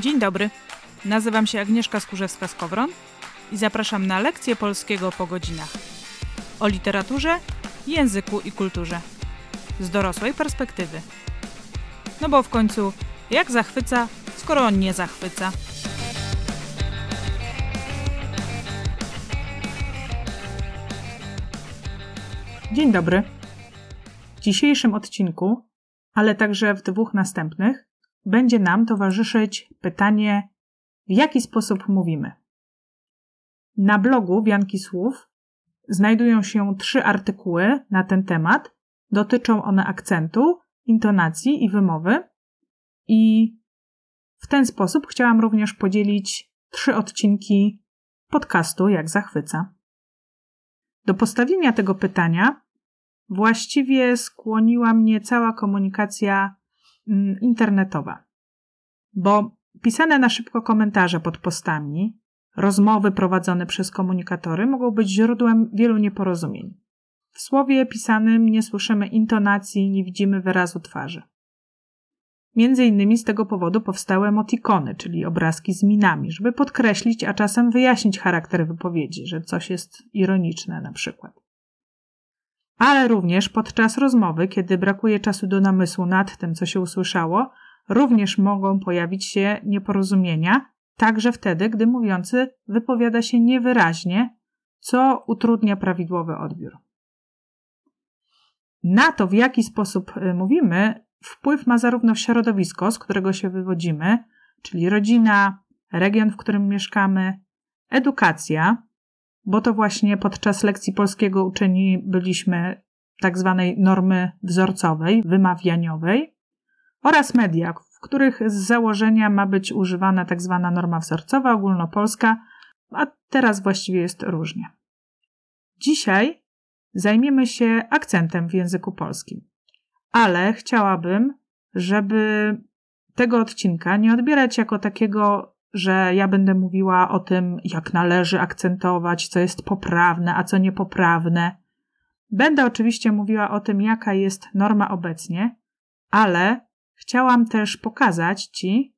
Dzień dobry. Nazywam się Agnieszka Skurzewska-Skowron i zapraszam na lekcję polskiego po godzinach. O literaturze, języku i kulturze. Z dorosłej perspektywy. No bo w końcu, jak zachwyca, skoro on nie zachwyca? Dzień dobry. W dzisiejszym odcinku, ale także w dwóch następnych, będzie nam towarzyszyć pytanie, w jaki sposób mówimy. Na blogu Wianki Słów znajdują się trzy artykuły na ten temat. Dotyczą one akcentu, intonacji i wymowy. I w ten sposób chciałam również podzielić trzy odcinki podcastu Jak Zachwyca. Do postawienia tego pytania właściwie skłoniła mnie cała komunikacja internetowa. Bo pisane na szybko komentarze pod postami, rozmowy prowadzone przez komunikatory mogą być źródłem wielu nieporozumień. W słowie pisanym nie słyszymy intonacji, nie widzimy wyrazu twarzy. Między innymi z tego powodu powstały emotikony, czyli obrazki z minami, żeby podkreślić, a czasem wyjaśnić charakter wypowiedzi, że coś jest ironiczne na przykład. Ale również podczas rozmowy, kiedy brakuje czasu do namysłu nad tym, co się usłyszało, również mogą pojawić się nieporozumienia, także wtedy, gdy mówiący wypowiada się niewyraźnie, co utrudnia prawidłowy odbiór. Na to, w jaki sposób y, mówimy, wpływ ma zarówno środowisko, z którego się wywodzimy, czyli rodzina, region, w którym mieszkamy, edukacja, bo to właśnie podczas lekcji polskiego uczeni byliśmy tak zwanej normy wzorcowej, wymawianiowej, oraz media, w których z założenia ma być używana tak zwana norma wzorcowa, ogólnopolska, a teraz właściwie jest różnie. Dzisiaj zajmiemy się akcentem w języku polskim, ale chciałabym, żeby tego odcinka nie odbierać jako takiego, że ja będę mówiła o tym, jak należy akcentować, co jest poprawne, a co niepoprawne. Będę oczywiście mówiła o tym, jaka jest norma obecnie, ale chciałam też pokazać Ci,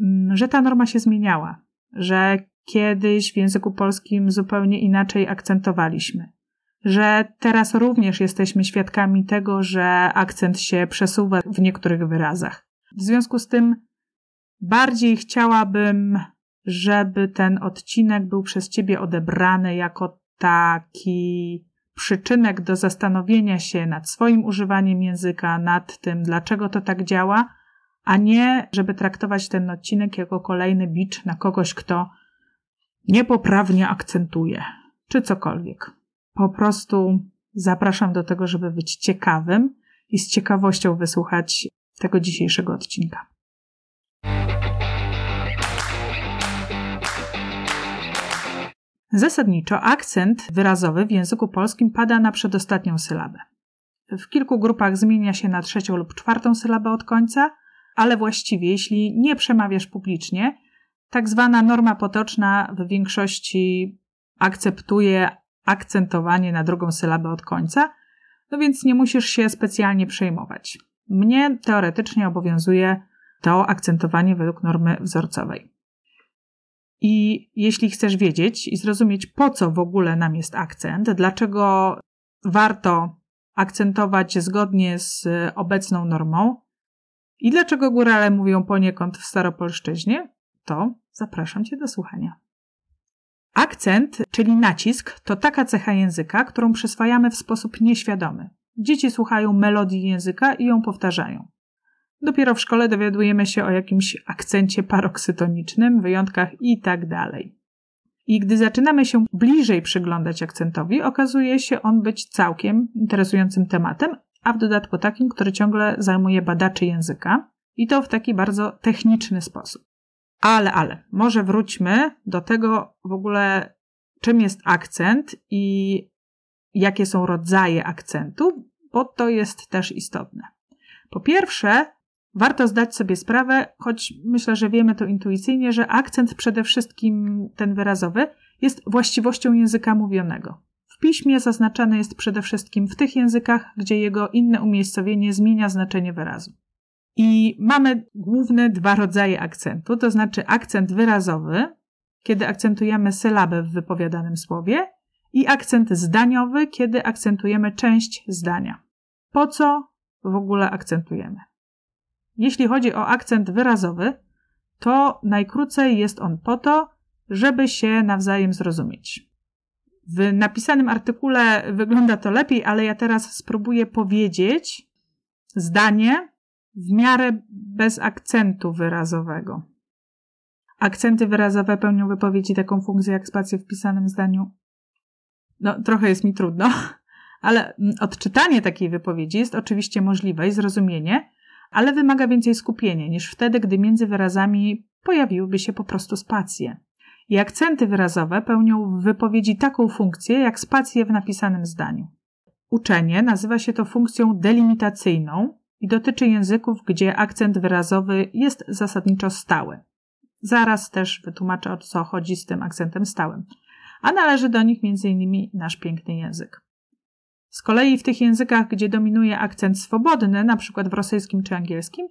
mm, że ta norma się zmieniała, że kiedyś w języku polskim zupełnie inaczej akcentowaliśmy, że teraz również jesteśmy świadkami tego, że akcent się przesuwa w niektórych wyrazach. W związku z tym bardziej chciałabym, żeby ten odcinek był przez Ciebie odebrany jako taki przyczynek do zastanowienia się nad swoim używaniem języka, nad tym, dlaczego to tak działa, a nie, żeby traktować ten odcinek jako kolejny bicz na kogoś, kto niepoprawnie akcentuje, czy cokolwiek. Po prostu zapraszam do tego, żeby być ciekawym i z ciekawością wysłuchać tego dzisiejszego odcinka. Zasadniczo akcent wyrazowy w języku polskim pada na przedostatnią sylabę. W kilku grupach zmienia się na trzecią lub czwartą sylabę od końca, ale właściwie, jeśli nie przemawiasz publicznie, tak zwana norma potoczna w większości akceptuje akcentowanie na drugą sylabę od końca, no więc nie musisz się specjalnie przejmować. Mnie teoretycznie obowiązuje to akcentowanie według normy wzorcowej. I jeśli chcesz wiedzieć i zrozumieć, po co w ogóle nam jest akcent, dlaczego warto akcentować zgodnie z obecną normą i dlaczego górale mówią poniekąd w staropolszczyźnie, to zapraszam Cię do słuchania. Akcent, czyli nacisk, to taka cecha języka, którą przyswajamy w sposób nieświadomy. Dzieci słuchają melodii języka i ją powtarzają. Dopiero w szkole dowiadujemy się o jakimś akcencie paroksytonicznym, wyjątkach i tak. I gdy zaczynamy się bliżej przyglądać akcentowi, okazuje się on być całkiem interesującym tematem, a w dodatku takim, który ciągle zajmuje badaczy języka i to w taki bardzo techniczny sposób. Ale, ale, może wróćmy do tego w ogóle, czym jest akcent i jakie są rodzaje akcentu, bo to jest też istotne. Po pierwsze, Warto zdać sobie sprawę, choć myślę, że wiemy to intuicyjnie, że akcent przede wszystkim ten wyrazowy jest właściwością języka mówionego. W piśmie zaznaczany jest przede wszystkim w tych językach, gdzie jego inne umiejscowienie zmienia znaczenie wyrazu. I mamy główne dwa rodzaje akcentu, to znaczy akcent wyrazowy, kiedy akcentujemy sylabę w wypowiadanym słowie, i akcent zdaniowy, kiedy akcentujemy część zdania. Po co w ogóle akcentujemy? Jeśli chodzi o akcent wyrazowy, to najkrócej jest on po to, żeby się nawzajem zrozumieć. W napisanym artykule wygląda to lepiej, ale ja teraz spróbuję powiedzieć zdanie w miarę bez akcentu wyrazowego. Akcenty wyrazowe pełnią wypowiedzi taką funkcję jak spacje w pisanym zdaniu. No, trochę jest mi trudno, ale odczytanie takiej wypowiedzi jest oczywiście możliwe i zrozumienie, ale wymaga więcej skupienia niż wtedy, gdy między wyrazami pojawiłyby się po prostu spacje. I akcenty wyrazowe pełnią w wypowiedzi taką funkcję jak spacje w napisanym zdaniu. Uczenie nazywa się to funkcją delimitacyjną i dotyczy języków, gdzie akcent wyrazowy jest zasadniczo stały. Zaraz też wytłumaczę o co chodzi z tym akcentem stałym. A należy do nich m.in. nasz piękny język. Z kolei w tych językach, gdzie dominuje akcent swobodny, np. w rosyjskim czy angielskim,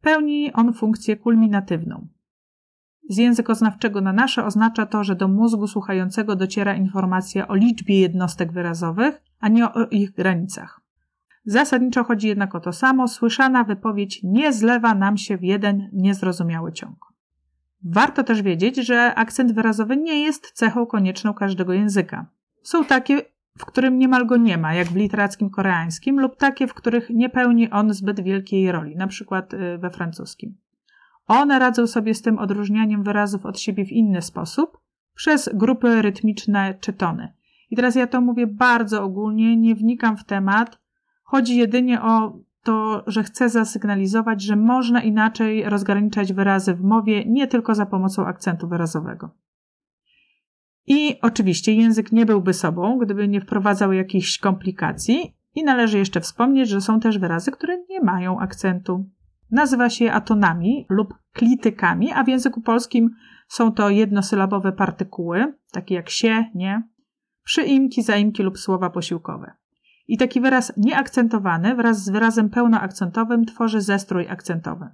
pełni on funkcję kulminatywną. Z językoznawczego na nasze oznacza to, że do mózgu słuchającego dociera informacja o liczbie jednostek wyrazowych, a nie o ich granicach. Zasadniczo chodzi jednak o to samo, słyszana wypowiedź nie zlewa nam się w jeden niezrozumiały ciąg. Warto też wiedzieć, że akcent wyrazowy nie jest cechą konieczną każdego języka. Są takie, w którym niemal go nie ma, jak w literackim koreańskim, lub takie, w których nie pełni on zbyt wielkiej roli, na przykład y, we francuskim. One radzą sobie z tym odróżnianiem wyrazów od siebie w inny sposób, przez grupy rytmiczne czy tony. I teraz ja to mówię bardzo ogólnie, nie wnikam w temat. Chodzi jedynie o to, że chcę zasygnalizować, że można inaczej rozgraniczać wyrazy w mowie, nie tylko za pomocą akcentu wyrazowego. I oczywiście język nie byłby sobą, gdyby nie wprowadzał jakichś komplikacji, i należy jeszcze wspomnieć, że są też wyrazy, które nie mają akcentu. Nazywa się je atonami lub klitykami, a w języku polskim są to jednosylabowe partykuły, takie jak się, nie, przyimki, zaimki lub słowa posiłkowe. I taki wyraz nieakcentowany wraz z wyrazem pełnoakcentowym tworzy zestrój akcentowy.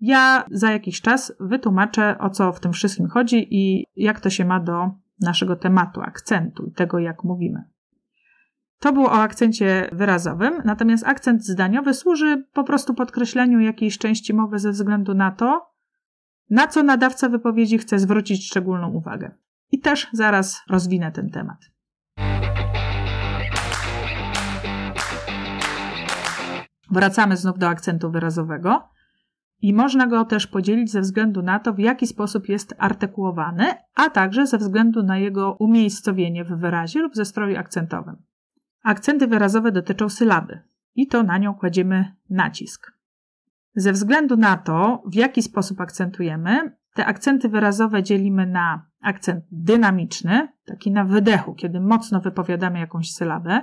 Ja za jakiś czas wytłumaczę, o co w tym wszystkim chodzi i jak to się ma do naszego tematu akcentu i tego, jak mówimy. To było o akcencie wyrazowym, natomiast akcent zdaniowy służy po prostu podkreśleniu jakiejś części mowy ze względu na to, na co nadawca wypowiedzi chce zwrócić szczególną uwagę. I też zaraz rozwinę ten temat. Wracamy znów do akcentu wyrazowego i można go też podzielić ze względu na to, w jaki sposób jest artykułowany, a także ze względu na jego umiejscowienie w wyrazie lub zestroju akcentowym. Akcenty wyrazowe dotyczą sylaby i to na nią kładziemy nacisk. Ze względu na to, w jaki sposób akcentujemy, te akcenty wyrazowe dzielimy na akcent dynamiczny, taki na wydechu, kiedy mocno wypowiadamy jakąś sylabę,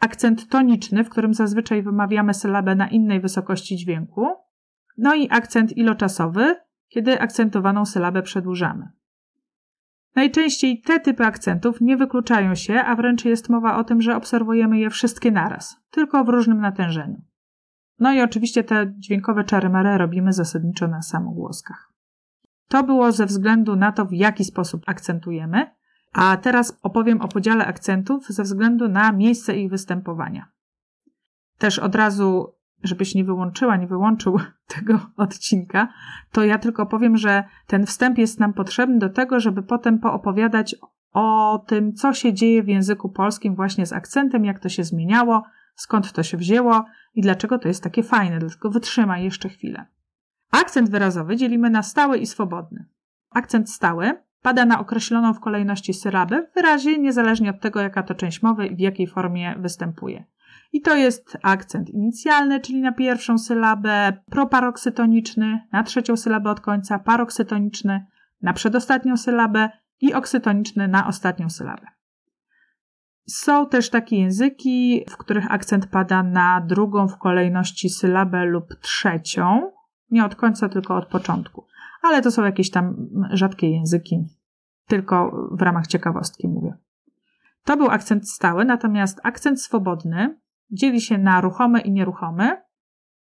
akcent toniczny, w którym zazwyczaj wymawiamy sylabę na innej wysokości dźwięku, no i akcent iloczasowy, kiedy akcentowaną sylabę przedłużamy. Najczęściej te typy akcentów nie wykluczają się, a wręcz jest mowa o tym, że obserwujemy je wszystkie naraz, tylko w różnym natężeniu. No i oczywiście te dźwiękowe czary robimy zasadniczo na samogłoskach. To było ze względu na to, w jaki sposób akcentujemy, a teraz opowiem o podziale akcentów ze względu na miejsce ich występowania. Też od razu żebyś nie wyłączyła, nie wyłączył tego odcinka, to ja tylko powiem, że ten wstęp jest nam potrzebny do tego, żeby potem poopowiadać o tym, co się dzieje w języku polskim właśnie z akcentem, jak to się zmieniało, skąd to się wzięło i dlaczego to jest takie fajne. Dlatego wytrzymaj jeszcze chwilę. Akcent wyrazowy dzielimy na stały i swobodny. Akcent stały pada na określoną w kolejności sylabę w wyrazie, niezależnie od tego, jaka to część mowy i w jakiej formie występuje. I to jest akcent inicjalny, czyli na pierwszą sylabę, proparoksytoniczny, na trzecią sylabę od końca, paroksytoniczny, na przedostatnią sylabę i oksytoniczny na ostatnią sylabę. Są też takie języki, w których akcent pada na drugą w kolejności sylabę lub trzecią, nie od końca, tylko od początku. Ale to są jakieś tam rzadkie języki, tylko w ramach ciekawostki mówię. To był akcent stały, natomiast akcent swobodny dzieli się na ruchomy i nieruchomy.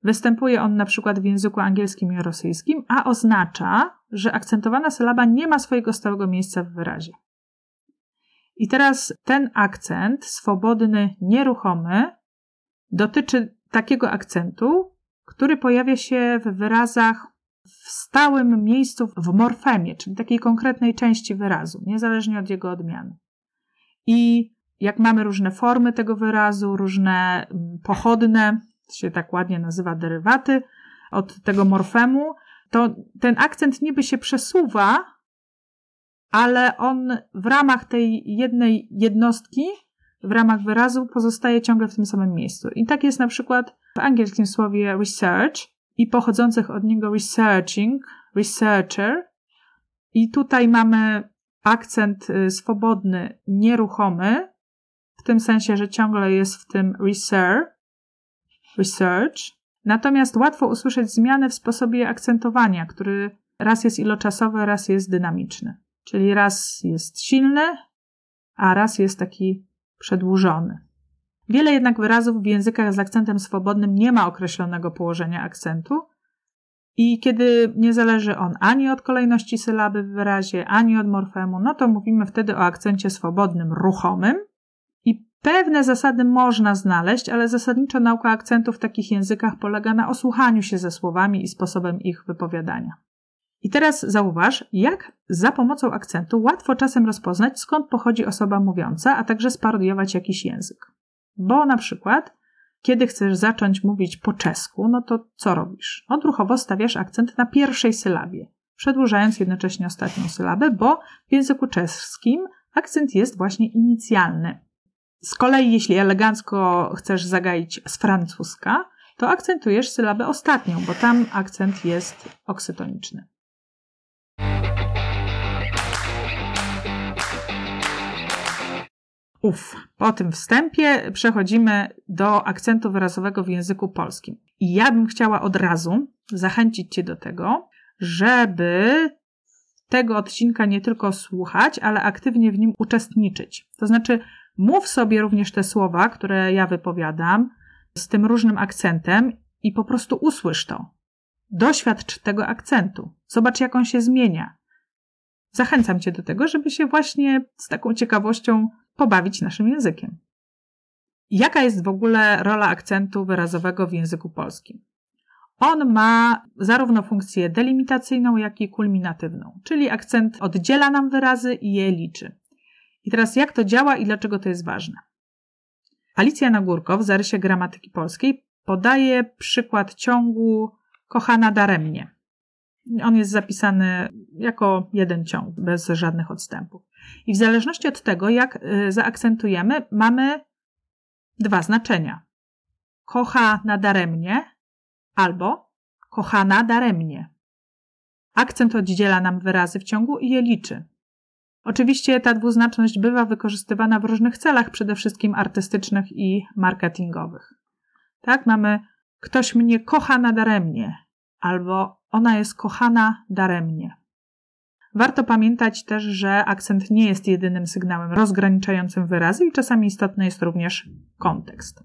Występuje on na przykład w języku angielskim i rosyjskim, a oznacza, że akcentowana sylaba nie ma swojego stałego miejsca w wyrazie. I teraz ten akcent, swobodny, nieruchomy, dotyczy takiego akcentu, który pojawia się w wyrazach w stałym miejscu w morfemie, czyli takiej konkretnej części wyrazu, niezależnie od jego odmiany. I jak mamy różne formy tego wyrazu, różne mm, pochodne, się tak ładnie nazywa derywaty od tego morfemu, to ten akcent niby się przesuwa, ale on w ramach tej jednej jednostki, w ramach wyrazu pozostaje ciągle w tym samym miejscu. I tak jest na przykład w angielskim słowie research i pochodzących od niego researching, researcher. I tutaj mamy akcent y, swobodny, nieruchomy, w tym sensie, że ciągle jest w tym research, research. Natomiast łatwo usłyszeć zmianę w sposobie akcentowania, który raz jest iloczasowy, raz jest dynamiczny. Czyli raz jest silny, a raz jest taki przedłużony. Wiele jednak wyrazów w językach z akcentem swobodnym nie ma określonego położenia akcentu, i kiedy nie zależy on ani od kolejności sylaby w wyrazie, ani od morfemu, no to mówimy wtedy o akcencie swobodnym, ruchomym. Pewne zasady można znaleźć, ale zasadniczo nauka akcentów w takich językach polega na osłuchaniu się ze słowami i sposobem ich wypowiadania. I teraz zauważ, jak za pomocą akcentu łatwo czasem rozpoznać, skąd pochodzi osoba mówiąca, a także sparodiować jakiś język. Bo na przykład, kiedy chcesz zacząć mówić po czesku, no to co robisz? Odruchowo stawiasz akcent na pierwszej sylabie, przedłużając jednocześnie ostatnią sylabę, bo w języku czeskim akcent jest właśnie inicjalny. Z kolei, jeśli elegancko chcesz zagaić z francuska, to akcentujesz sylabę ostatnią, bo tam akcent jest oksytoniczny. Uf, po tym wstępie przechodzimy do akcentu wyrazowego w języku polskim. I ja bym chciała od razu zachęcić Cię do tego, żeby tego odcinka nie tylko słuchać, ale aktywnie w nim uczestniczyć. To znaczy, mów sobie również te słowa, które ja wypowiadam, z tym różnym akcentem i po prostu usłysz to. Doświadcz tego akcentu. Zobacz, jak on się zmienia. Zachęcam Cię do tego, żeby się właśnie z taką ciekawością pobawić naszym językiem. Jaka jest w ogóle rola akcentu wyrazowego w języku polskim? On ma zarówno funkcję delimitacyjną, jak i kulminatywną, czyli akcent oddziela nam wyrazy i je liczy. I teraz jak to działa i dlaczego to jest ważne? Alicja Nagórko w zarysie gramatyki polskiej podaje przykład ciągu kochana daremnie. On jest zapisany jako jeden ciąg, bez żadnych odstępów. I w zależności od tego, jak y, zaakcentujemy, mamy dwa znaczenia. Kocha nadaremnie albo kochana daremnie. Akcent oddziela nam wyrazy w ciągu i je liczy. Oczywiście ta dwuznaczność bywa wykorzystywana w różnych celach, przede wszystkim artystycznych i marketingowych. Tak, mamy ktoś mnie kocha nadaremnie albo ona jest kochana daremnie. Warto pamiętać też, że akcent nie jest jedynym sygnałem rozgraniczającym wyrazy i czasami istotny jest również kontekst.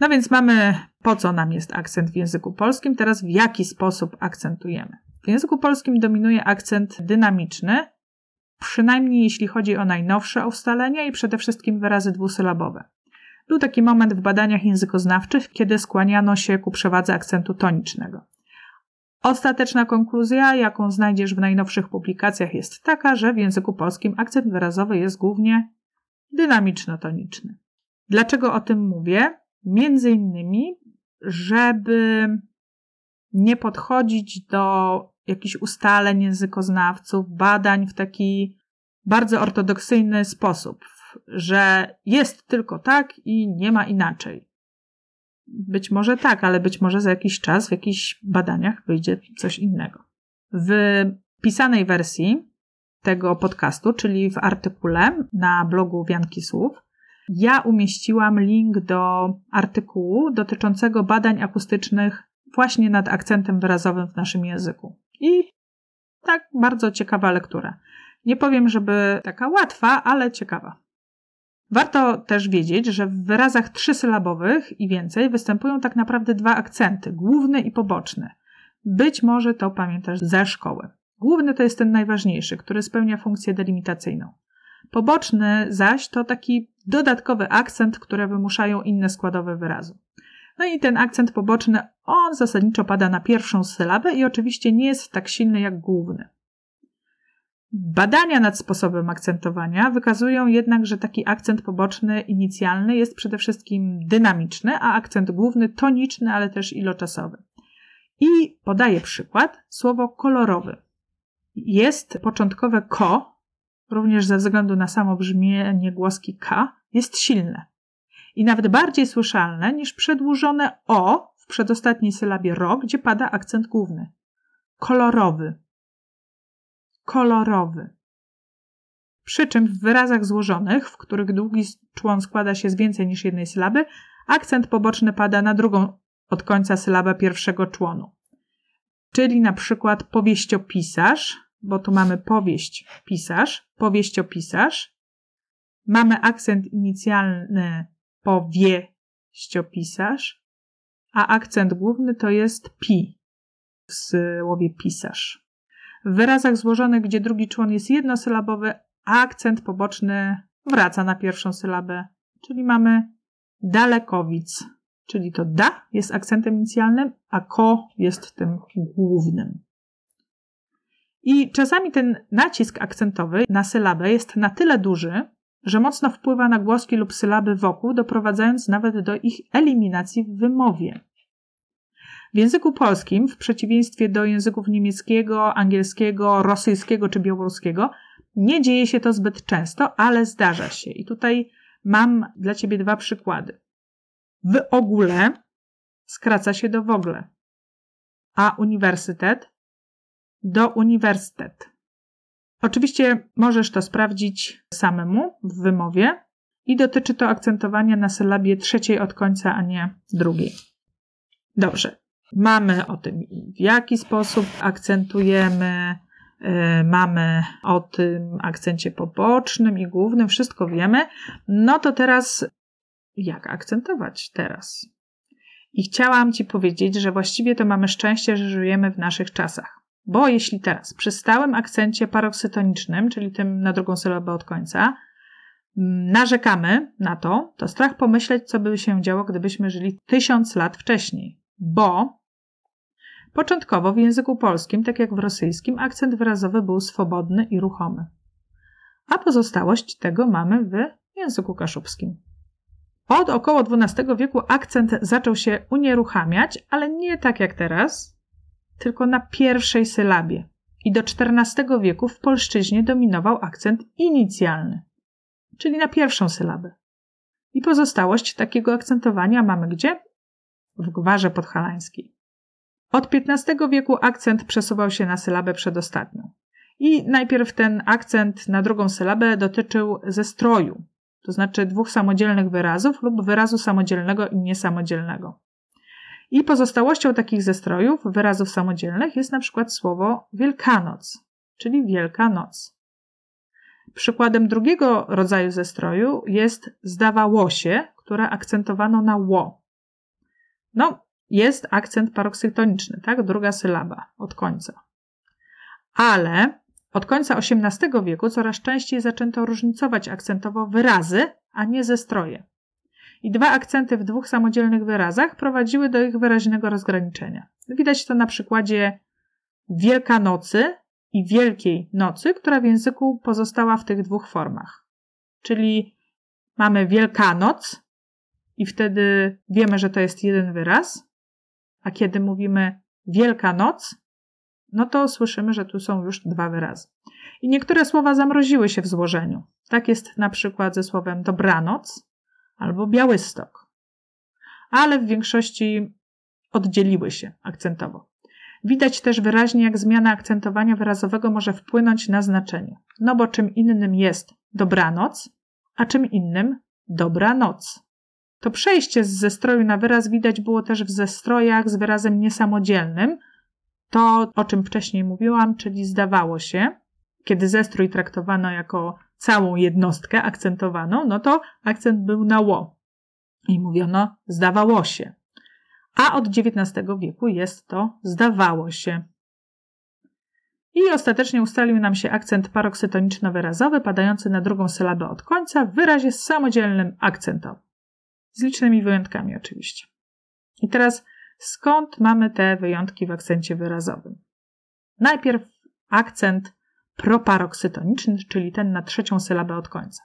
No więc mamy, po co nam jest akcent w języku polskim, teraz w jaki sposób akcentujemy. W języku polskim dominuje akcent dynamiczny, przynajmniej jeśli chodzi o najnowsze ustalenia i przede wszystkim wyrazy dwusylabowe. Był taki moment w badaniach językoznawczych, kiedy skłaniano się ku przewadze akcentu tonicznego. Ostateczna konkluzja, jaką znajdziesz w najnowszych publikacjach, jest taka, że w języku polskim akcent wyrazowy jest głównie dynamiczno-toniczny. Dlaczego o tym mówię? Między innymi, żeby nie podchodzić do jakichś ustaleń językoznawców, badań w taki bardzo ortodoksyjny sposób, że jest tylko tak i nie ma inaczej. Być może tak, ale być może za jakiś czas w jakichś badaniach wyjdzie coś innego. W pisanej wersji tego podcastu, czyli w artykule na blogu Wianki Słów, ja umieściłam link do artykułu dotyczącego badań akustycznych właśnie nad akcentem wyrazowym w naszym języku. I tak bardzo ciekawa lektura. Nie powiem, żeby taka łatwa, ale ciekawa. Warto też wiedzieć, że w wyrazach trzysylabowych i więcej występują tak naprawdę dwa akcenty, główny i poboczny. Być może to pamiętasz ze szkoły. Główny to jest ten najważniejszy, który spełnia funkcję delimitacyjną. Poboczny zaś to taki dodatkowy akcent, które wymuszają inne składowe wyrazu. No i ten akcent poboczny, on zasadniczo pada na pierwszą sylabę i oczywiście nie jest tak silny jak główny. Badania nad sposobem akcentowania wykazują jednak, że taki akcent poboczny inicjalny jest przede wszystkim dynamiczny, a akcent główny toniczny, ale też iloczasowy. I podaję przykład słowo kolorowy. Jest początkowe ko, również ze względu na samo brzmienie głoski k, jest silne. I nawet bardziej słyszalne niż przedłużone o w przedostatniej sylabie ro, gdzie pada akcent główny. Kolorowy kolorowy. Przy czym w wyrazach złożonych, w których długi człon składa się z więcej niż jednej sylaby, akcent poboczny pada na drugą od końca sylabę pierwszego członu. Czyli na przykład powieściopisarz, bo tu mamy powieść pisarz, powieściopisarz. Mamy akcent inicjalny powieściopisarz, a akcent główny to jest pi w słowie pisarz. W wyrazach złożonych, gdzie drugi człon jest jednosylabowy, akcent poboczny wraca na pierwszą sylabę, czyli mamy dalekowic, czyli to da jest akcentem inicjalnym, a ko jest tym głównym. I czasami ten nacisk akcentowy na sylabę jest na tyle duży, że mocno wpływa na głoski lub sylaby wokół, doprowadzając nawet do ich eliminacji w wymowie. W języku polskim, w przeciwieństwie do języków niemieckiego, angielskiego, rosyjskiego czy białoruskiego, nie dzieje się to zbyt często, ale zdarza się. I tutaj mam dla Ciebie dwa przykłady. W ogóle skraca się do w ogóle, a uniwersytet do uniwersytet. Oczywiście możesz to sprawdzić samemu w wymowie i dotyczy to akcentowania na sylabie trzeciej od końca, a nie drugiej. Dobrze. Mamy o tym, w jaki sposób akcentujemy, y, mamy o tym akcencie pobocznym i głównym, wszystko wiemy. No to teraz, jak akcentować teraz? I chciałam Ci powiedzieć, że właściwie to mamy szczęście, że żyjemy w naszych czasach. Bo jeśli teraz przy stałym akcencie paroksytonicznym, czyli tym na drugą sylabę od końca, narzekamy na to, to strach pomyśleć, co by się działo, gdybyśmy żyli tysiąc lat wcześniej. Bo Początkowo w języku polskim, tak jak w rosyjskim, akcent wyrazowy był swobodny i ruchomy. A pozostałość tego mamy w języku kaszubskim. Od około XII wieku akcent zaczął się unieruchamiać, ale nie tak jak teraz, tylko na pierwszej sylabie. I do XIV wieku w polszczyźnie dominował akcent inicjalny, czyli na pierwszą sylabę. I pozostałość takiego akcentowania mamy gdzie? W gwarze podhalańskiej. Od XV wieku akcent przesuwał się na sylabę przedostatnią. I najpierw ten akcent na drugą sylabę dotyczył zestroju, to znaczy dwóch samodzielnych wyrazów lub wyrazu samodzielnego i niesamodzielnego. I pozostałością takich zestrojów, wyrazów samodzielnych, jest na przykład słowo Wielkanoc, czyli Wielka Noc. Przykładem drugiego rodzaju zestroju jest zdawało się, które akcentowano na ło. No, jest akcent paroksytoniczny, tak? Druga sylaba od końca. Ale od końca XVIII wieku coraz częściej zaczęto różnicować akcentowo wyrazy, a nie zestroje. I dwa akcenty w dwóch samodzielnych wyrazach prowadziły do ich wyraźnego rozgraniczenia. Widać to na przykładzie Wielkanocy i Wielkiej Nocy, która w języku pozostała w tych dwóch formach. Czyli mamy Wielkanoc i wtedy wiemy, że to jest jeden wyraz, a kiedy mówimy Wielka Noc, no to słyszymy, że tu są już dwa wyrazy. I niektóre słowa zamroziły się w złożeniu. Tak jest na przykład ze słowem dobranoc albo białystok. Ale w większości oddzieliły się akcentowo. Widać też wyraźnie, jak zmiana akcentowania wyrazowego może wpłynąć na znaczenie. No bo czym innym jest dobranoc, a czym innym dobranoc. To przejście z zestroju na wyraz widać było też w zestrojach z wyrazem niesamodzielnym. To, o czym wcześniej mówiłam, czyli zdawało się, kiedy zestrój traktowano jako całą jednostkę akcentowaną, no to akcent był na ło. I mówiono zdawało się. A od XIX wieku jest to zdawało się. I ostatecznie ustalił nam się akcent paroksytoniczno-wyrazowy padający na drugą sylabę od końca w wyrazie samodzielnym akcentowym. Z licznymi wyjątkami oczywiście. I teraz skąd mamy te wyjątki w akcencie wyrazowym? Najpierw akcent proparoksytoniczny, czyli ten na trzecią sylabę od końca.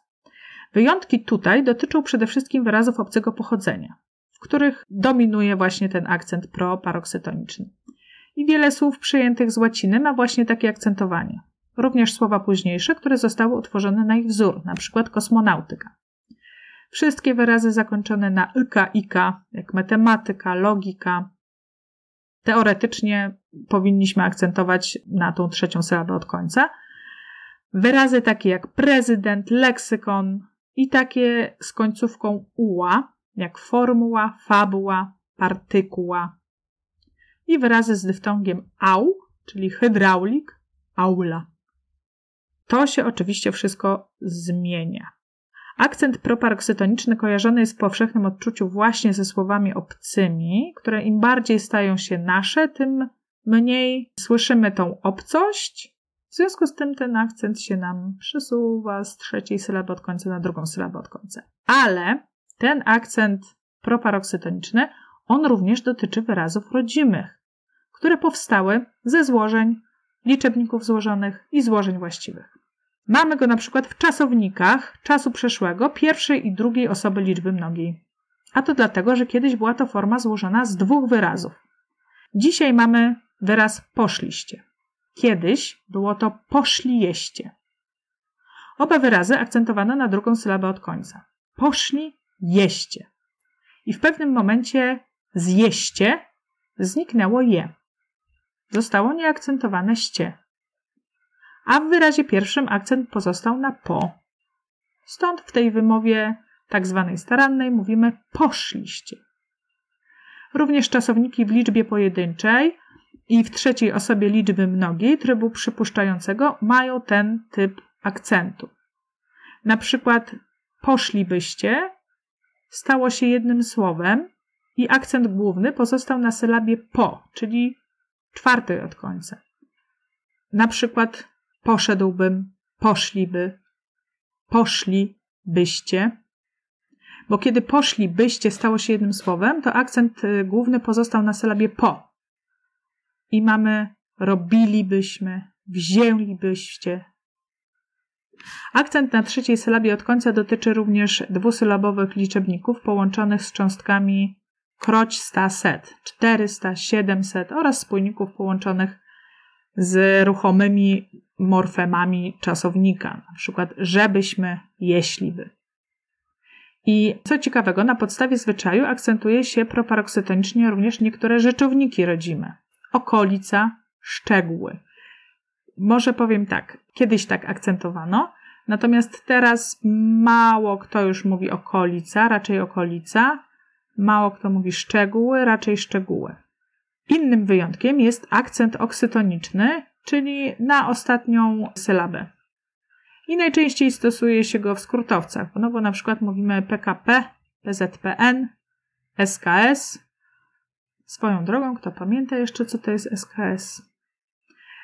Wyjątki tutaj dotyczą przede wszystkim wyrazów obcego pochodzenia, w których dominuje właśnie ten akcent proparoksytoniczny. I wiele słów przyjętych z łaciny ma właśnie takie akcentowanie. Również słowa późniejsze, które zostały utworzone na ich wzór, np. kosmonautyka. Wszystkie wyrazy zakończone na yka, ika, jak matematyka, logika, teoretycznie powinniśmy akcentować na tą trzecią sylabę od końca. Wyrazy takie jak prezydent, leksykon i takie z końcówką uła, jak formuła, fabuła, partykuła. I wyrazy z dyftongiem au, czyli hydraulik, aula. To się oczywiście wszystko zmienia. Akcent proparoksytoniczny kojarzony jest w powszechnym odczuciu właśnie ze słowami obcymi, które im bardziej stają się nasze, tym mniej słyszymy tą obcość. W związku z tym ten akcent się nam przesuwa z trzeciej sylaby od końca na drugą sylabę od końca. Ale ten akcent proparoksytoniczny, on również dotyczy wyrazów rodzimych, które powstały ze złożeń, liczebników złożonych i złożeń właściwych. Mamy go na przykład w czasownikach czasu przeszłego pierwszej i drugiej osoby liczby mnogiej. A to dlatego, że kiedyś była to forma złożona z dwóch wyrazów. Dzisiaj mamy wyraz poszliście. Kiedyś było to poszli jeście. Oba wyrazy akcentowano na drugą sylabę od końca. Poszli jeście. I w pewnym momencie zjeście zniknęło je. Zostało nieakcentowane ście a w wyrazie pierwszym akcent pozostał na po. Stąd w tej wymowie tak zwanej starannej mówimy poszliście. Również czasowniki w liczbie pojedynczej i w trzeciej osobie liczby mnogiej trybu przypuszczającego mają ten typ akcentu. Na przykład poszlibyście stało się jednym słowem i akcent główny pozostał na sylabie po, czyli czwartej od końca. Na przykład poszedłbym, poszliby, poszli byście. Bo kiedy poszli byście stało się jednym słowem, to akcent y, główny pozostał na sylabie po. I mamy robilibyśmy, wzięlibyście. Akcent na trzeciej sylabie od końca dotyczy również dwusylabowych liczebników połączonych z cząstkami kroć sta set, 400, 700 oraz spójników połączonych z ruchomymi morfemami czasownika, na przykład żebyśmy, jeśliby. I co ciekawego, na podstawie zwyczaju akcentuje się proparoksytonicznie również niektóre rzeczowniki rodzime. Okolica, szczegóły. Może powiem tak, kiedyś tak akcentowano, natomiast teraz mało kto już mówi okolica, raczej okolica, mało kto mówi szczegóły, raczej szczegóły. Innym wyjątkiem jest akcent oksytoniczny, czyli na ostatnią sylabę. I najczęściej stosuje się go w skrótowcach, no bo na przykład mówimy PKP, PZPN, SKS. Swoją drogą, kto pamięta jeszcze, co to jest SKS?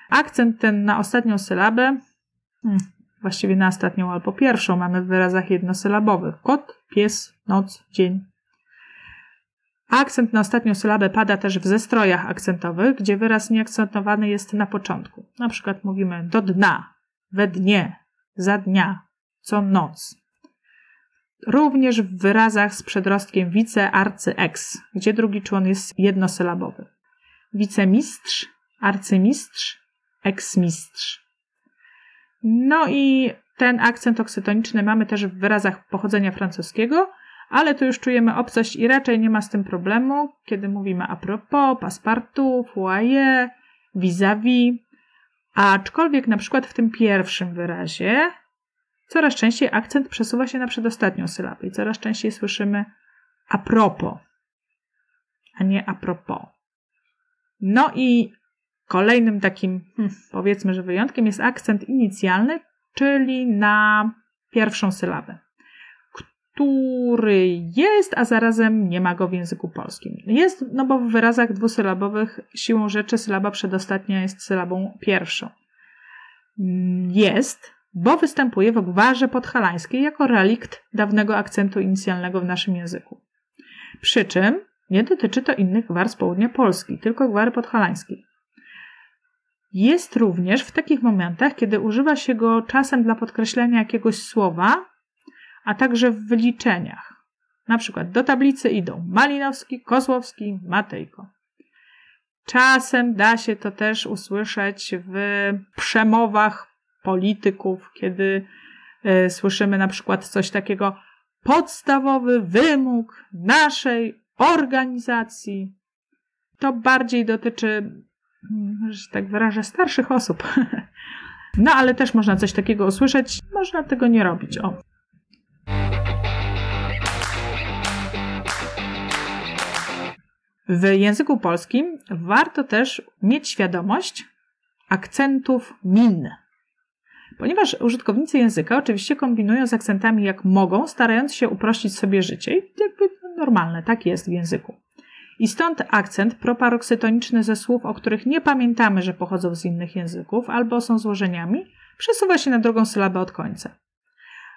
Akcent ten na ostatnią sylabę, hmm, właściwie na ostatnią albo pierwszą, mamy w wyrazach jednosylabowych. Kot, pies, noc, dzień. Akcent na ostatnią sylabę pada też w zestrojach akcentowych, gdzie wyraz nieakcentowany jest na początku. Na przykład mówimy do dna, we dnie, za dnia, co noc. Również w wyrazach z przedrostkiem wice, arcy, ex, gdzie drugi człon jest jednosylabowy. Wicemistrz, arcymistrz, eksmistrz. No i ten akcent oksytoniczny mamy też w wyrazach pochodzenia francuskiego, ale tu już czujemy obcość i raczej nie ma z tym problemu, kiedy mówimy a propos, passepartout, foyer, vis-a-vis. Aczkolwiek na przykład w tym pierwszym wyrazie coraz częściej akcent przesuwa się na przedostatnią sylabę i coraz częściej słyszymy a propos, a nie a propos. No i kolejnym takim, hmm, powiedzmy, że wyjątkiem jest akcent inicjalny, czyli na pierwszą sylabę, który jest, a zarazem nie ma go w języku polskim. Jest, no bo w wyrazach dwusylabowych siłą rzeczy sylaba przedostatnia jest sylabą pierwszą. Jest, bo występuje w gwarze podhalańskiej jako relikt dawnego akcentu inicjalnego w naszym języku. Przy czym nie dotyczy to innych gwar z południa Polski, tylko gwary podhalańskiej. Jest również w takich momentach, kiedy używa się go czasem dla podkreślenia jakiegoś słowa, a także w wyliczeniach. Na przykład do tablicy idą Malinowski, Kozłowski, Matejko. Czasem da się to też usłyszeć w przemowach polityków, kiedy y, słyszymy na przykład coś takiego podstawowy wymóg naszej organizacji. To bardziej dotyczy, mm, że tak wyrażę, starszych osób. No ale też można coś takiego usłyszeć, można tego nie robić. O. W języku polskim warto też mieć świadomość akcentów min. Ponieważ użytkownicy języka oczywiście kombinują z akcentami jak mogą, starając się uprościć sobie życie. I jakby normalne, tak jest w języku. I stąd akcent proparoksytoniczny ze słów, o których nie pamiętamy, że pochodzą z innych języków albo są złożeniami, przesuwa się na drugą sylabę od końca.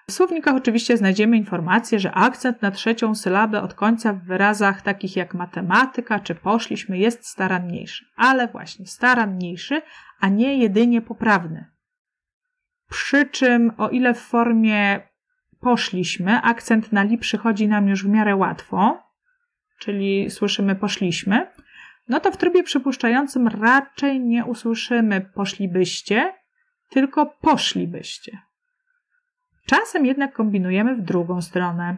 W słownikach oczywiście znajdziemy informację, że akcent na trzecią sylabę od końca w wyrazach takich jak matematyka czy poszliśmy jest staranniejszy. Ale właśnie staranniejszy, a nie jedynie poprawny. Przy czym, o ile w formie poszliśmy, akcent na li przychodzi nam już w miarę łatwo, czyli słyszymy poszliśmy, no to w trybie przypuszczającym raczej nie usłyszymy poszlibyście, tylko poszlibyście. Czasem jednak kombinujemy w drugą stronę.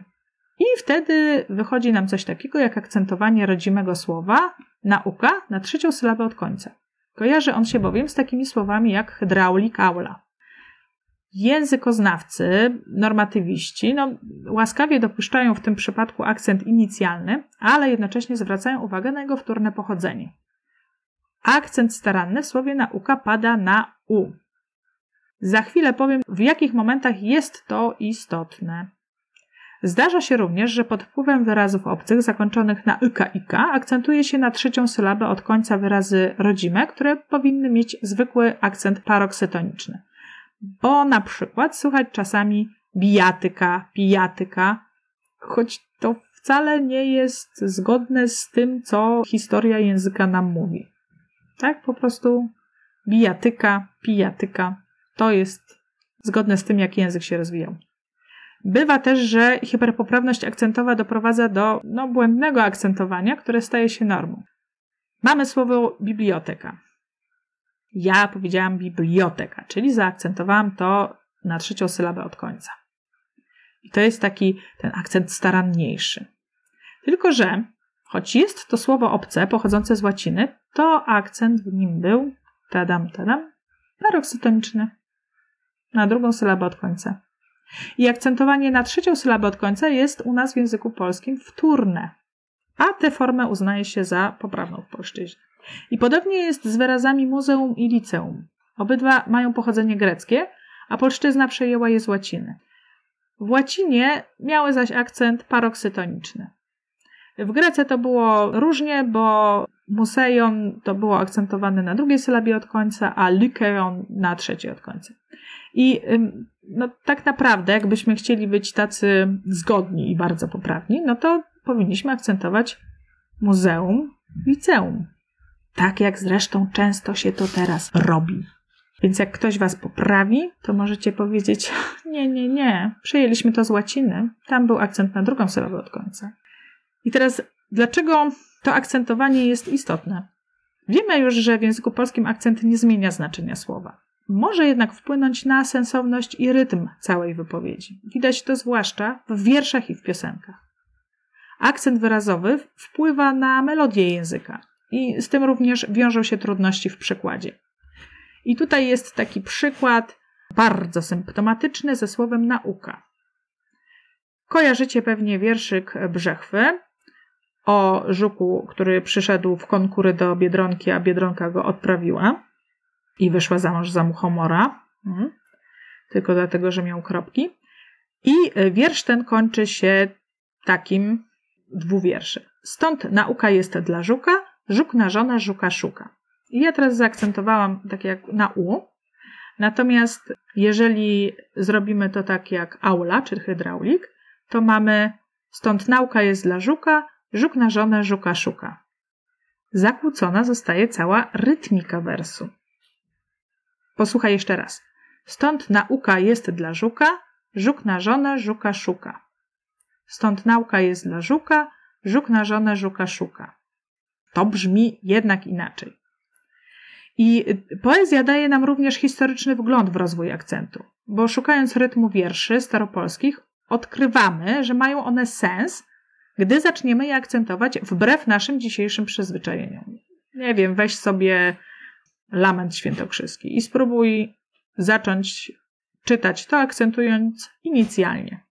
I wtedy wychodzi nam coś takiego jak akcentowanie rodzimego słowa nauka na trzecią sylabę od końca. Kojarzy on się bowiem z takimi słowami jak hydraulik aula. Językoznawcy, normatywiści, no, łaskawie dopuszczają w tym przypadku akcent inicjalny, ale jednocześnie zwracają uwagę na jego wtórne pochodzenie. Akcent staranny w słowie nauka pada na u. Za chwilę powiem, w jakich momentach jest to istotne. Zdarza się również, że pod wpływem wyrazów obcych zakończonych na yka ika akcentuje się na trzecią sylabę od końca wyrazy rodzime, które powinny mieć zwykły akcent paroksytoniczny bo na przykład słychać czasami bijatyka, pijatyka, choć to wcale nie jest zgodne z tym, co historia języka nam mówi. Tak, po prostu bijatyka, pijatyka to jest zgodne z tym, jak język się rozwijał. Bywa też, że hiperpoprawność akcentowa doprowadza do no, błędnego akcentowania, które staje się normą. Mamy słowo biblioteka. Ja powiedziałam biblioteka, czyli zaakcentowałam to na trzecią sylabę od końca. I to jest taki ten akcent staranniejszy. Tylko, że choć jest to słowo obce pochodzące z łaciny, to akcent w nim był tadam, tadam, paroksytoniczny na drugą sylabę od końca. I akcentowanie na trzecią sylabę od końca jest u nas w języku polskim wtórne, a tę formę uznaje się za poprawną w polszczyźnie. I podobnie jest z wyrazami muzeum i liceum. Obydwa mają pochodzenie greckie, a polszczyzna przejęła je z łaciny. W łacinie miały zaś akcent paroksytoniczny. W Grece to było różnie, bo museion to było akcentowane na drugiej sylabie od końca, a lykeon na trzeciej od końca. I no, tak naprawdę, jakbyśmy chcieli być tacy zgodni i bardzo poprawni, no to powinniśmy akcentować muzeum, liceum. Tak jak zresztą często się to teraz robi. Więc jak ktoś was poprawi, to możecie powiedzieć: Nie, nie, nie, przyjęliśmy to z łaciny. Tam był akcent na drugą sylabę od końca. I teraz, dlaczego to akcentowanie jest istotne? Wiemy już, że w języku polskim akcent nie zmienia znaczenia słowa. Może jednak wpłynąć na sensowność i rytm całej wypowiedzi. Widać to zwłaszcza w wierszach i w piosenkach. Akcent wyrazowy wpływa na melodię języka i z tym również wiążą się trudności w przekładzie. I tutaj jest taki przykład bardzo symptomatyczny ze słowem nauka. Kojarzycie pewnie wierszyk Brzechwy o żuku, który przyszedł w konkury do Biedronki, a Biedronka go odprawiła i wyszła za mąż za muchomora, hmm. tylko dlatego, że miał kropki. I wiersz ten kończy się takim dwuwierszy. Stąd nauka jest dla żuka, żuk na żonę żuka szuka. I ja teraz zaakcentowałam tak jak na u, natomiast jeżeli zrobimy to tak jak aula, czy hydraulik, to mamy stąd nauka jest dla żuka, żuk na żonę żuka szuka. Zakłócona zostaje cała rytmika wersu. Posłuchaj jeszcze raz. Stąd nauka jest dla żuka, żuk na żonę żuka szuka. Stąd nauka jest dla żuka, żuk na żonę żuka szuka. To brzmi jednak inaczej. I poezja daje nam również historyczny wgląd w rozwój akcentu, bo szukając rytmu wierszy staropolskich, odkrywamy, że mają one sens, gdy zaczniemy je akcentować wbrew naszym dzisiejszym przyzwyczajeniom. Nie wiem, weź sobie lament świętokrzyski i spróbuj zacząć czytać to, akcentując inicjalnie.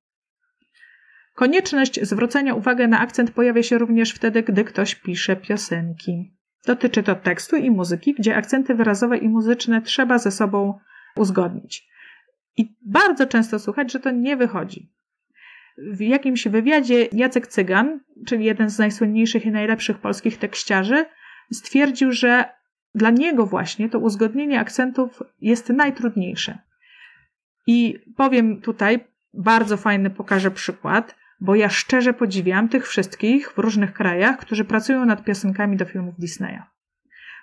Konieczność zwrócenia uwagi na akcent pojawia się również wtedy, gdy ktoś pisze piosenki. Dotyczy to tekstu i muzyki, gdzie akcenty wyrazowe i muzyczne trzeba ze sobą uzgodnić. I bardzo często słuchać, że to nie wychodzi. W jakimś wywiadzie Jacek Cygan, czyli jeden z najsłynniejszych i najlepszych polskich tekściarzy, stwierdził, że dla niego właśnie to uzgodnienie akcentów jest najtrudniejsze. I powiem tutaj, bardzo fajny pokażę przykład, bo ja szczerze podziwiam tych wszystkich w różnych krajach, którzy pracują nad piosenkami do filmów Disneya.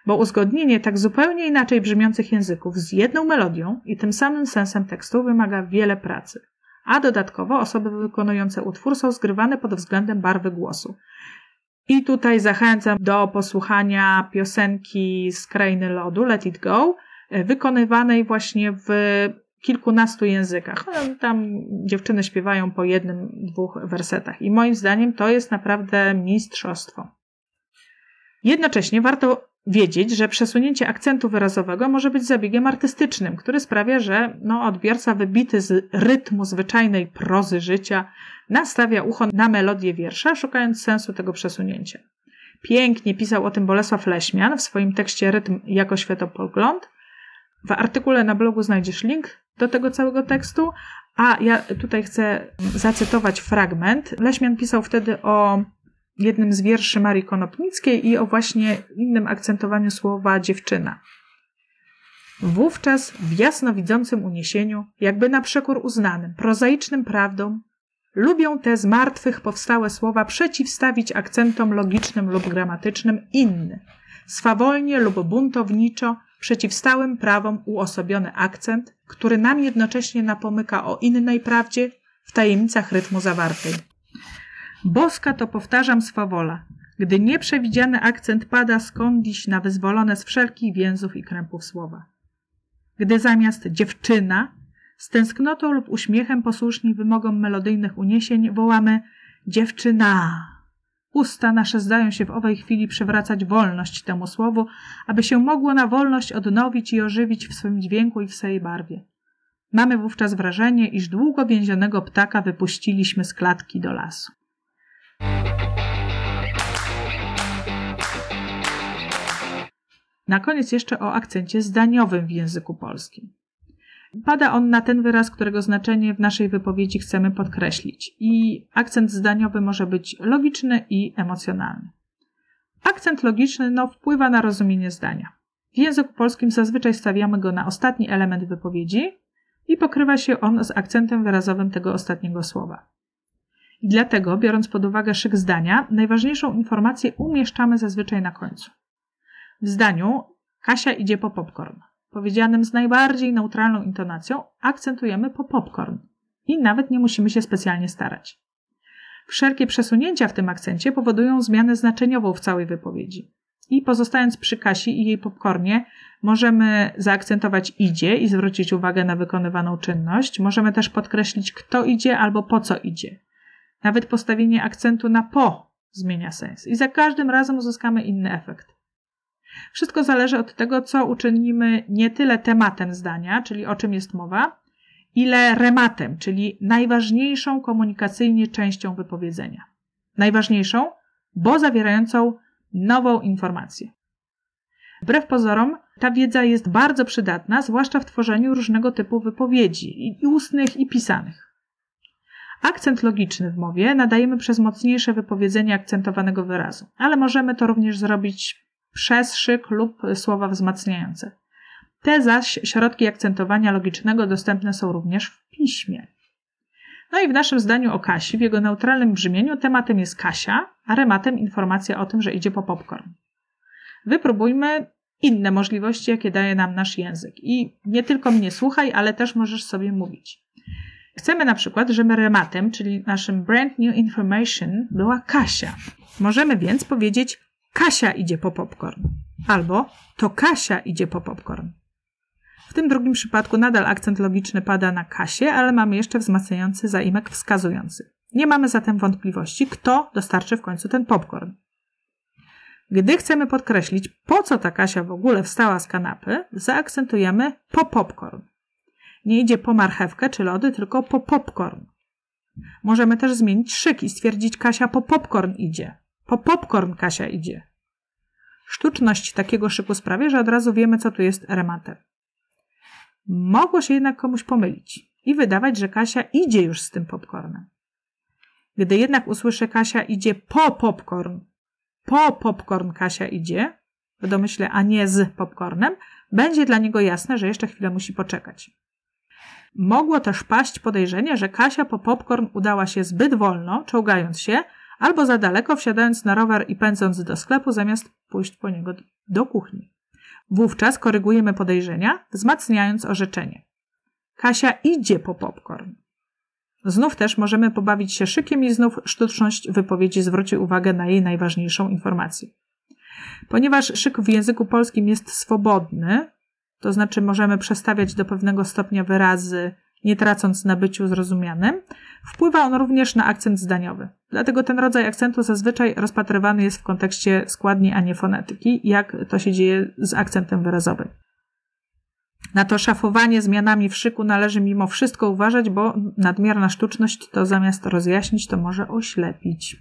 Bo uzgodnienie tak zupełnie inaczej brzmiących języków z jedną melodią i tym samym sensem tekstu wymaga wiele pracy. A dodatkowo osoby wykonujące utwór są zgrywane pod względem barwy głosu. I tutaj zachęcam do posłuchania piosenki z Krainy Lodu, Let It Go, wykonywanej właśnie w kilkunastu językach. Tam dziewczyny śpiewają po jednym, dwóch wersetach. I moim zdaniem to jest naprawdę mistrzostwo. Jednocześnie warto wiedzieć, że przesunięcie akcentu wyrazowego może być zabiegiem artystycznym, który sprawia, że no, odbiorca wybity z rytmu zwyczajnej prozy życia nastawia ucho na melodię wiersza, szukając sensu tego przesunięcia. Pięknie pisał o tym Bolesław Leśmian w swoim tekście Rytm jako światopogląd. W artykule na blogu znajdziesz link do tego całego tekstu, a ja tutaj chcę zacytować fragment. Leśmian pisał wtedy o jednym z wierszy Marii Konopnickiej i o właśnie innym akcentowaniu słowa dziewczyna. Wówczas w jasnowidzącym uniesieniu, jakby na przekór uznanym, prozaicznym prawdom, lubią te z martwych powstałe słowa przeciwstawić akcentom logicznym lub gramatycznym inny, swawolnie lub buntowniczo przeciwstałym prawom uosobiony akcent, który nam jednocześnie napomyka o innej prawdzie w tajemnicach rytmu zawartej. Boska to powtarzam swawola, gdy nieprzewidziany akcent pada skądś na wyzwolone z wszelkich więzów i krępów słowa. Gdy zamiast dziewczyna z tęsknotą lub uśmiechem posłuszni wymogom melodyjnych uniesień wołamy dziewczyna. Usta nasze zdają się w owej chwili przywracać wolność temu słowu, aby się mogło na wolność odnowić i ożywić w swym dźwięku i w swej barwie. Mamy wówczas wrażenie, iż długo więzionego ptaka wypuściliśmy z klatki do lasu. Na koniec jeszcze o akcencie zdaniowym w języku polskim. Pada on na ten wyraz, którego znaczenie w naszej wypowiedzi chcemy podkreślić. I akcent zdaniowy może być logiczny i emocjonalny. Akcent logiczny no, wpływa na rozumienie zdania. W języku polskim zazwyczaj stawiamy go na ostatni element wypowiedzi i pokrywa się on z akcentem wyrazowym tego ostatniego słowa. I dlatego, biorąc pod uwagę szyk zdania, najważniejszą informację umieszczamy zazwyczaj na końcu. W zdaniu Kasia idzie po popcorn powiedzianym z najbardziej neutralną intonacją, akcentujemy po popcorn i nawet nie musimy się specjalnie starać. Wszelkie przesunięcia w tym akcencie powodują zmianę znaczeniową w całej wypowiedzi. I pozostając przy Kasi i jej popcornie, możemy zaakcentować idzie i zwrócić uwagę na wykonywaną czynność. Możemy też podkreślić, kto idzie albo po co idzie. Nawet postawienie akcentu na po zmienia sens i za każdym razem uzyskamy inny efekt. Wszystko zależy od tego, co uczynimy nie tyle tematem zdania, czyli o czym jest mowa, ile rematem, czyli najważniejszą komunikacyjnie częścią wypowiedzenia. Najważniejszą, bo zawierającą nową informację. Wbrew pozorom, ta wiedza jest bardzo przydatna, zwłaszcza w tworzeniu różnego typu wypowiedzi, i ustnych, i pisanych. Akcent logiczny w mowie nadajemy przez mocniejsze wypowiedzenie akcentowanego wyrazu, ale możemy to również zrobić przez szyk lub słowa wzmacniające. Te zaś środki akcentowania logicznego dostępne są również w piśmie. No i w naszym zdaniu o Kasi, w jego neutralnym brzmieniu, tematem jest Kasia, a rematem informacja o tym, że idzie po popcorn. Wypróbujmy inne możliwości, jakie daje nam nasz język. I nie tylko mnie słuchaj, ale też możesz sobie mówić. Chcemy na przykład, żeby rematem, czyli naszym brand new information, była Kasia. Możemy więc powiedzieć Kasia idzie po popcorn. Albo to Kasia idzie po popcorn. W tym drugim przypadku nadal akcent logiczny pada na Kasie, ale mamy jeszcze wzmacniający zaimek wskazujący. Nie mamy zatem wątpliwości, kto dostarczy w końcu ten popcorn. Gdy chcemy podkreślić, po co ta Kasia w ogóle wstała z kanapy, zaakcentujemy po popcorn. Nie idzie po marchewkę czy lody, tylko po popcorn. Możemy też zmienić szyk i stwierdzić, Kasia po popcorn idzie. Po popcorn Kasia idzie. Sztuczność takiego szyku sprawia, że od razu wiemy, co tu jest remater. Mogło się jednak komuś pomylić i wydawać, że Kasia idzie już z tym popcornem. Gdy jednak usłyszę Kasia idzie po popcorn, po popcorn Kasia idzie, w domyśle, a nie z popcornem, będzie dla niego jasne, że jeszcze chwilę musi poczekać. Mogło też paść podejrzenie, że Kasia po popcorn udała się zbyt wolno, czołgając się, albo za daleko wsiadając na rower i pędząc do sklepu, zamiast pójść po niego do kuchni. Wówczas korygujemy podejrzenia, wzmacniając orzeczenie. Kasia idzie po popcorn. Znów też możemy pobawić się szykiem i znów sztuczność wypowiedzi zwróci uwagę na jej najważniejszą informację. Ponieważ szyk w języku polskim jest swobodny, to znaczy możemy przestawiać do pewnego stopnia wyrazy, nie tracąc na byciu zrozumianym, wpływa on również na akcent zdaniowy. Dlatego ten rodzaj akcentu zazwyczaj rozpatrywany jest w kontekście składni, a nie fonetyki, jak to się dzieje z akcentem wyrazowym. Na to szafowanie zmianami w szyku należy mimo wszystko uważać, bo nadmierna sztuczność to zamiast rozjaśnić, to może oślepić.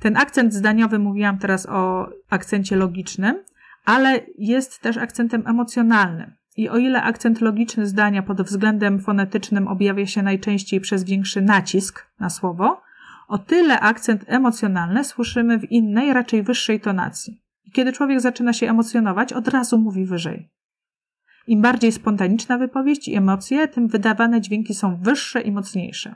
Ten akcent zdaniowy, mówiłam teraz o akcencie logicznym, ale jest też akcentem emocjonalnym. I o ile akcent logiczny zdania pod względem fonetycznym objawia się najczęściej przez większy nacisk na słowo, o tyle akcent emocjonalny słyszymy w innej, raczej wyższej tonacji. Kiedy człowiek zaczyna się emocjonować, od razu mówi wyżej. Im bardziej spontaniczna wypowiedź i emocje, tym wydawane dźwięki są wyższe i mocniejsze.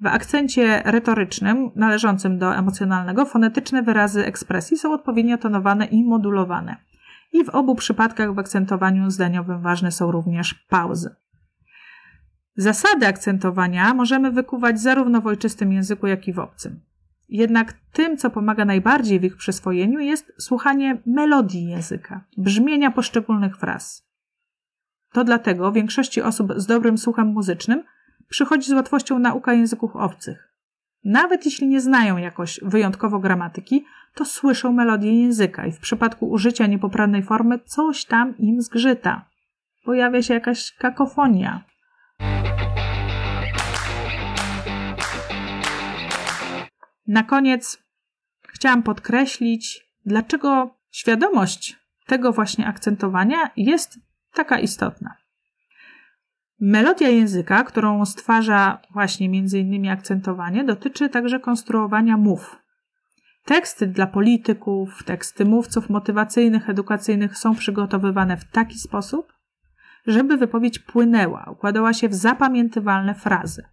W akcencie retorycznym, należącym do emocjonalnego, fonetyczne wyrazy ekspresji są odpowiednio tonowane i modulowane. I w obu przypadkach w akcentowaniu zdaniowym ważne są również pauzy. Zasady akcentowania możemy wykuwać zarówno w ojczystym języku, jak i w obcym. Jednak tym, co pomaga najbardziej w ich przyswojeniu, jest słuchanie melodii języka, brzmienia poszczególnych fraz. To dlatego większości osób z dobrym słuchem muzycznym przychodzi z łatwością nauka języków obcych. Nawet jeśli nie znają jakoś wyjątkowo gramatyki, to słyszą melodię języka i w przypadku użycia niepoprawnej formy coś tam im zgrzyta. Pojawia się jakaś kakofonia. Na koniec chciałam podkreślić, dlaczego świadomość tego właśnie akcentowania jest taka istotna. Melodia języka, którą stwarza właśnie innymi akcentowanie, dotyczy także konstruowania mów. Teksty dla polityków, teksty mówców motywacyjnych, edukacyjnych są przygotowywane w taki sposób, żeby wypowiedź płynęła, układała się w zapamiętywalne frazy.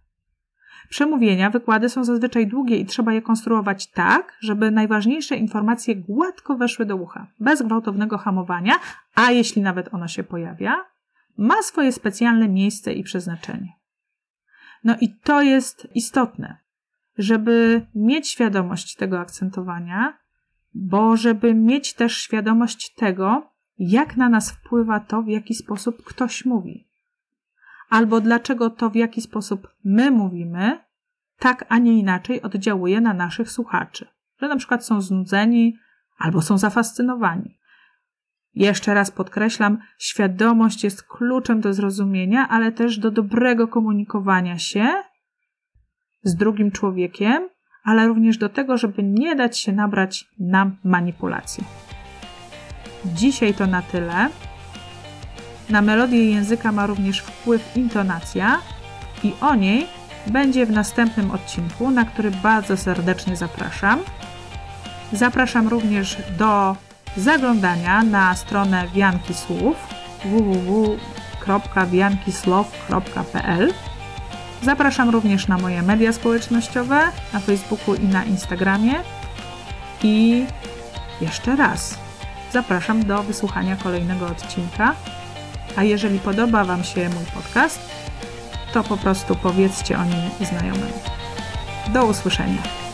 Przemówienia, wykłady są zazwyczaj długie i trzeba je konstruować tak, żeby najważniejsze informacje gładko weszły do ucha, bez gwałtownego hamowania, a jeśli nawet ono się pojawia, ma swoje specjalne miejsce i przeznaczenie. No i to jest istotne, żeby mieć świadomość tego akcentowania, bo żeby mieć też świadomość tego, jak na nas wpływa to, w jaki sposób ktoś mówi. Albo dlaczego to, w jaki sposób my mówimy, tak, a nie inaczej oddziałuje na naszych słuchaczy. Że na przykład są znudzeni albo są zafascynowani. Jeszcze raz podkreślam, świadomość jest kluczem do zrozumienia, ale też do dobrego komunikowania się z drugim człowiekiem, ale również do tego, żeby nie dać się nabrać na manipulację. Dzisiaj to na tyle. Na melodię języka ma również wpływ intonacja i o niej będzie w następnym odcinku, na który bardzo serdecznie zapraszam. Zapraszam również do zaglądania na stronę Wianki Słów www.wiankislow.pl Zapraszam również na moje media społecznościowe na Facebooku i na Instagramie. I jeszcze raz zapraszam do wysłuchania kolejnego odcinka. A jeżeli podoba Wam się mój podcast, to po prostu powiedzcie o nim znajomym. Do usłyszenia.